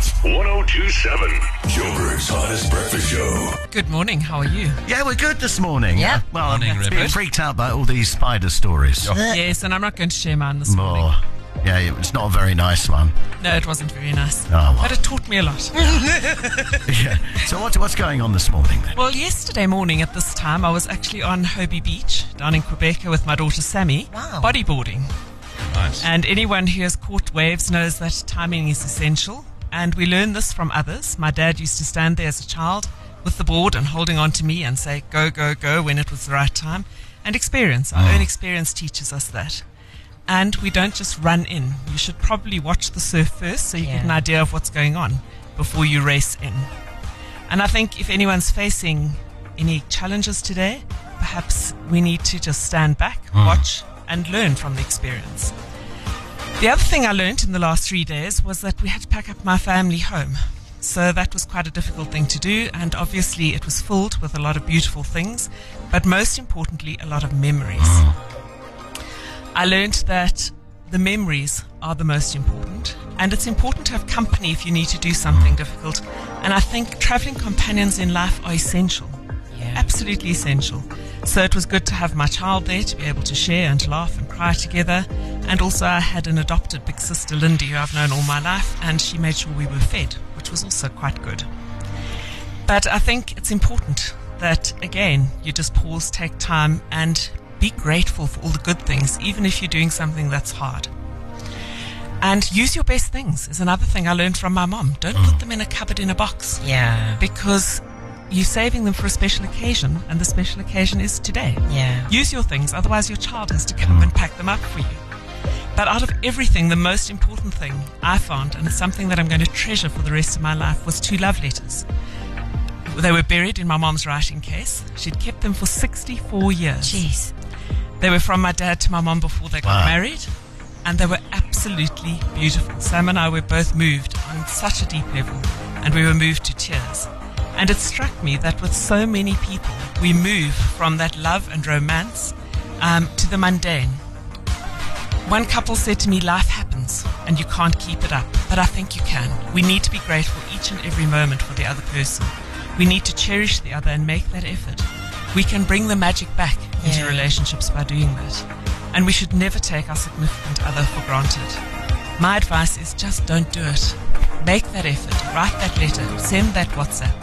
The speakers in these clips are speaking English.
Hot 1027. Joburg's hottest breakfast show. Good morning. How are you? Yeah, we're good this morning. Yeah. Uh, well, Morning, I'm being Rupert. freaked out by all these spider stories. Yes, and I'm not going to share mine this morning. Oh, yeah, it's not a very nice one. No, it wasn't very nice. Oh, well. But it taught me a lot. Yeah. So what's what's going on this morning then? well, yesterday morning at this time, I was actually on Hobie Beach down in Gqeberha with my daughter Sammy, Wow. bodyboarding. Nice. And anyone who has caught waves knows that timing is essential. And we learn this from others. My dad used to stand there as a child with the board and holding on to me and say, go, go, go, when it was the right time. And experience, our own ah. experience teaches us that. And we don't just run in. You should probably watch the surf first so you get an idea of what's going on before you race in. And I think if anyone's facing any challenges today, perhaps we need to just stand back, ah. watch, and learn from the experience. The other thing I learned in the last three days was that we had to pack up my family home. So that was quite a difficult thing to do, and obviously it was filled with a lot of beautiful things, but most importantly, a lot of memories. I learned that the memories are the most important, and it's important to have company if you need to do something difficult. And I think traveling companions in life are essential Yeah. absolutely essential. So it was good to have my child there to be able to share and laugh and cry together. And also, I had an adopted big sister, Lindy, who I've known all my life, and she made sure we were fed, which was also quite good. But I think it's important that, again, you just pause, take time, and be grateful for all the good things, even if you're doing something that's hard. And use your best things is another thing I learned from my mom. Don't put mm. them in a cupboard in a box Yeah. because you're saving them for a special occasion, and the special occasion is today. Yeah. Use your things, otherwise, your child has to come and pack them up for you. But out of everything, the most important thing I found, and it's something that I'm going to treasure for the rest of my life, was two love letters. They were buried in my mom's writing case. She'd kept them for 64 years. Jeez. They were from my dad to my mom before they got Wow. married, and they were absolutely beautiful. Sam and I were both moved on such a deep level, and we were moved to tears. And it struck me that with so many people, we move from that love and romance um, to the mundane. One couple said to me, Life happens and you can't keep it up, but I think you can. We need to be grateful each and every moment for the other person. We need to cherish the other and make that effort. We can bring the magic back into Yeah. relationships by doing that. And we should never take our significant other for granted. My advice is just don't do it. Make that effort, write that letter, send that WhatsApp,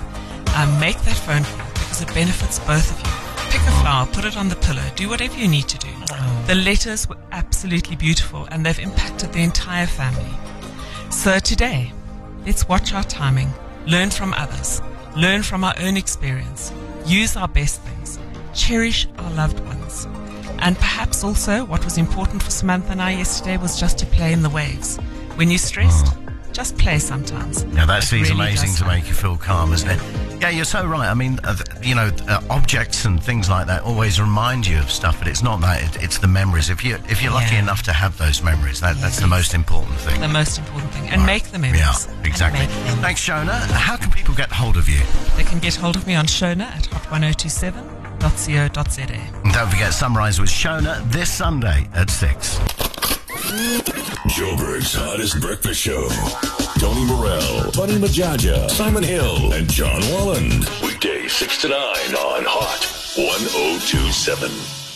um, make that phone call because it benefits both of you. Pick a flower, put it on the pillow, do whatever you need to do. The letters were absolutely beautiful and they've impacted the entire family. So today, let's watch our timing, learn from others, learn from our own experience, use our best things, cherish our loved ones. And perhaps also what was important for Samantha and I yesterday was just to play in the waves. When you're stressed, just play sometimes. Now that seems really amazing to make you feel calm, isn't it? Yeah, you're so right. I mean, uh, you know, uh, objects and things like that always remind you of stuff, but it's not that. It, it's the memories. If you if you're lucky Yeah. enough to have those memories, that, that's the most important thing. The most important thing. And make the memories. Yeah, exactly. them. Thanks, Shona. How can people get hold of you? They can get hold of me on Shona at hot1027.co.za. And don't forget Sunrise with Shona this Sunday at six. Joburg's hottest breakfast show. Tony Morell, Bunny Majaja, Simon Hill, and John Walland. Weekdays 6 to 9 on Hot 1027.